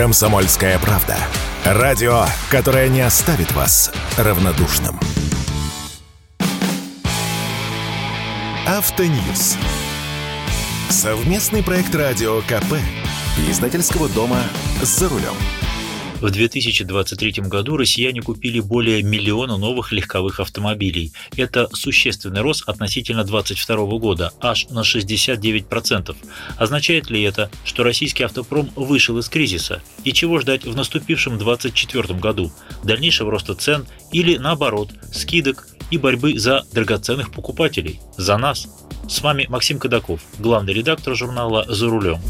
Комсомольская правда. Радио, которое не оставит вас равнодушным. Автоньюз. Совместный проект радио КП. Издательского дома «За рулем». В 2023 году россияне купили более миллиона новых легковых автомобилей. Это существенный рост относительно 2022 года, аж на 69%. Означает ли это, что российский автопром вышел из кризиса? И чего ждать в наступившем 2024 году? Дальнейшего роста цен или, наоборот, скидок и борьбы за драгоценных покупателей? За нас? С вами Максим Кадаков, главный редактор журнала «За рулем».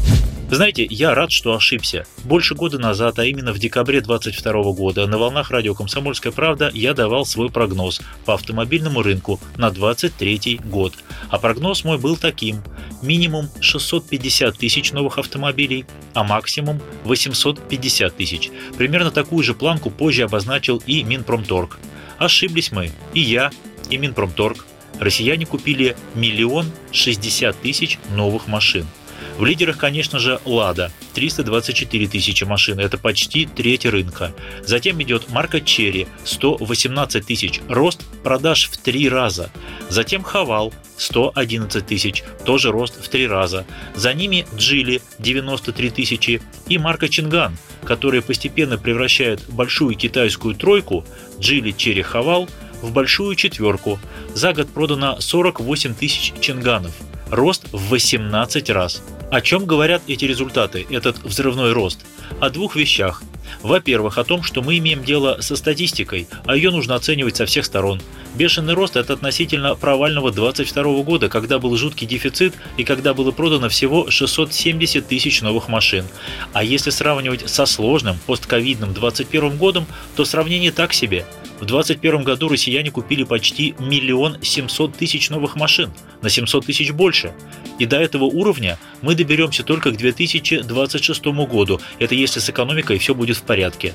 Вы знаете, я рад, что ошибся. Больше года назад, а именно в декабре 2022 года, на волнах радио «Комсомольская правда» я давал свой прогноз по автомобильному рынку на 2023 год. А прогноз мой был таким. Минимум 650 тысяч новых автомобилей, а максимум 850 тысяч. Примерно такую же планку позже обозначил и Минпромторг. Ошиблись мы. И я, и Минпромторг. Россияне купили миллион шестьдесят тысяч новых машин – в лидерах, конечно же, «Лада» – 324 тысячи машин, это почти треть рынка. Затем идет марка «Черри» – 118 тысяч, рост продаж в три раза. Затем «Хавал» – 111 тысяч, тоже рост в три раза. За ними «Джили» – 93 тысячи и марка «Чинган», которая постепенно превращает большую китайскую тройку «Джили», «Черри», «Хавал» в большую четверку. За год продано 48 тысяч чинганов. Рост в 18 раз. О чем говорят эти результаты, этот взрывной рост? О двух вещах. Во-первых, о том, что мы имеем дело со статистикой, а ее нужно оценивать со всех сторон. Бешеный рост – это относительно провального 22 года, когда был жуткий дефицит и когда было продано всего 670 тысяч новых машин. А если сравнивать со сложным постковидным 21 годом, то сравнение так себе – в 2021 году россияне купили почти миллион семьсот тысяч новых машин, на 700 тысяч больше. И до этого уровня мы доберемся только к 2026 году, это если с экономикой все будет в порядке.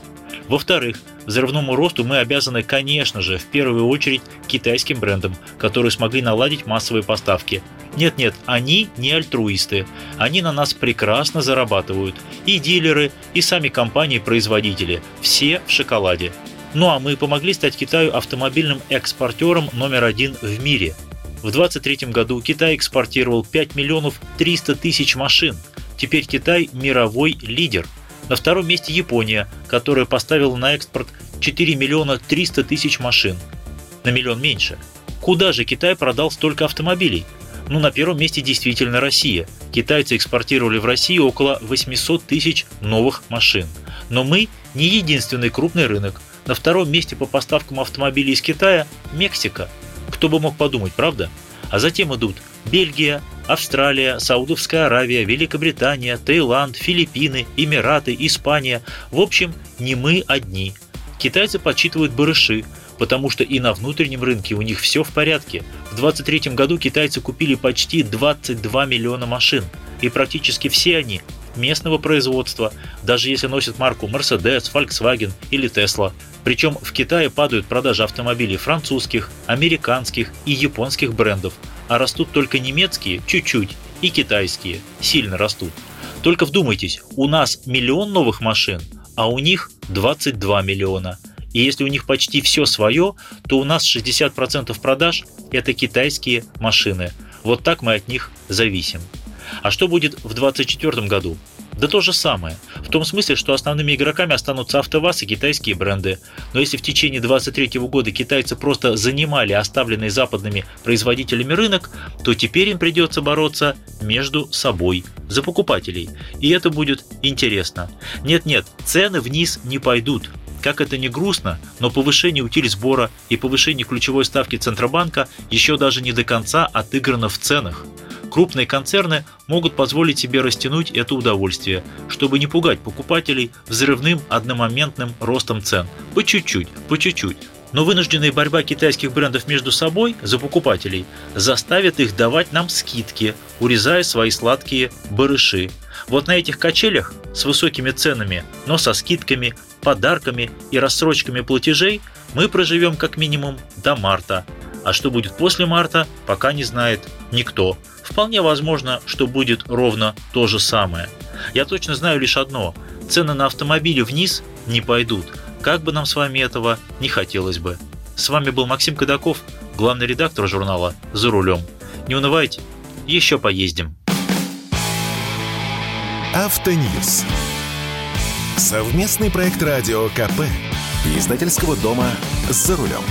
Во-вторых, взрывному росту мы обязаны, конечно же, в первую очередь китайским брендам, которые смогли наладить массовые поставки. Нет-нет, они не альтруисты. Они на нас прекрасно зарабатывают. И дилеры, и сами компании-производители. Все в шоколаде. Ну а мы помогли стать Китаю автомобильным экспортером номер один в мире. В 2023 году Китай экспортировал 5 миллионов 300 тысяч машин. Теперь Китай мировой лидер. На втором месте Япония, которая поставила на экспорт 4 миллиона 300 тысяч машин. На миллион меньше. Куда же Китай продал столько автомобилей? Ну, на первом месте действительно Россия. Китайцы экспортировали в Россию около 800 тысяч новых машин. Но мы не единственный крупный рынок. На втором месте по поставкам автомобилей из Китая – Мексика. Кто бы мог подумать, правда? А затем идут Бельгия, Австралия, Саудовская Аравия, Великобритания, Таиланд, Филиппины, Эмираты, Испания. В общем, не мы одни. Китайцы подсчитывают барыши, потому что и на внутреннем рынке у них все в порядке. В 2023 году китайцы купили почти 22 миллиона машин, и практически все они местного производства, даже если носят марку Mercedes, Volkswagen или Tesla. Причем в Китае падают продажи автомобилей французских, американских и японских брендов, а растут только немецкие чуть-чуть и китайские сильно растут. Только вдумайтесь, у нас миллион новых машин, а у них 22 миллиона. И если у них почти все свое, то у нас 60% продаж – это китайские машины. Вот так мы от них зависим. А что будет в 2024 году? Да то же самое. В том смысле, что основными игроками останутся АвтоВАЗ и китайские бренды. Но если в течение 2023 года китайцы просто занимали оставленный западными производителями рынок, то теперь им придется бороться между собой за покупателей. И это будет интересно. Нет-нет, цены вниз не пойдут. Как это не грустно, но повышение утиль сбора и повышение ключевой ставки Центробанка еще даже не до конца отыграно в ценах. Крупные концерны могут позволить себе растянуть это удовольствие, чтобы не пугать покупателей взрывным одномоментным ростом цен. По чуть-чуть, по чуть-чуть. Но вынужденная борьба китайских брендов между собой за покупателей заставит их давать нам скидки, урезая свои сладкие барыши. Вот на этих качелях с высокими ценами, но со скидками, подарками и рассрочками платежей мы проживем как минимум до марта. А что будет после марта, пока не знает никто. Вполне возможно, что будет ровно то же самое. Я точно знаю лишь одно. цены на автомобили вниз не пойдут, как бы нам с вами этого не хотелось бы. С вами был Максим Кадаков, главный редактор журнала «За рулем». Не унывайте, еще поездим. Автоньюз. Совместный проект радио КП. Издательского дома «За рулем».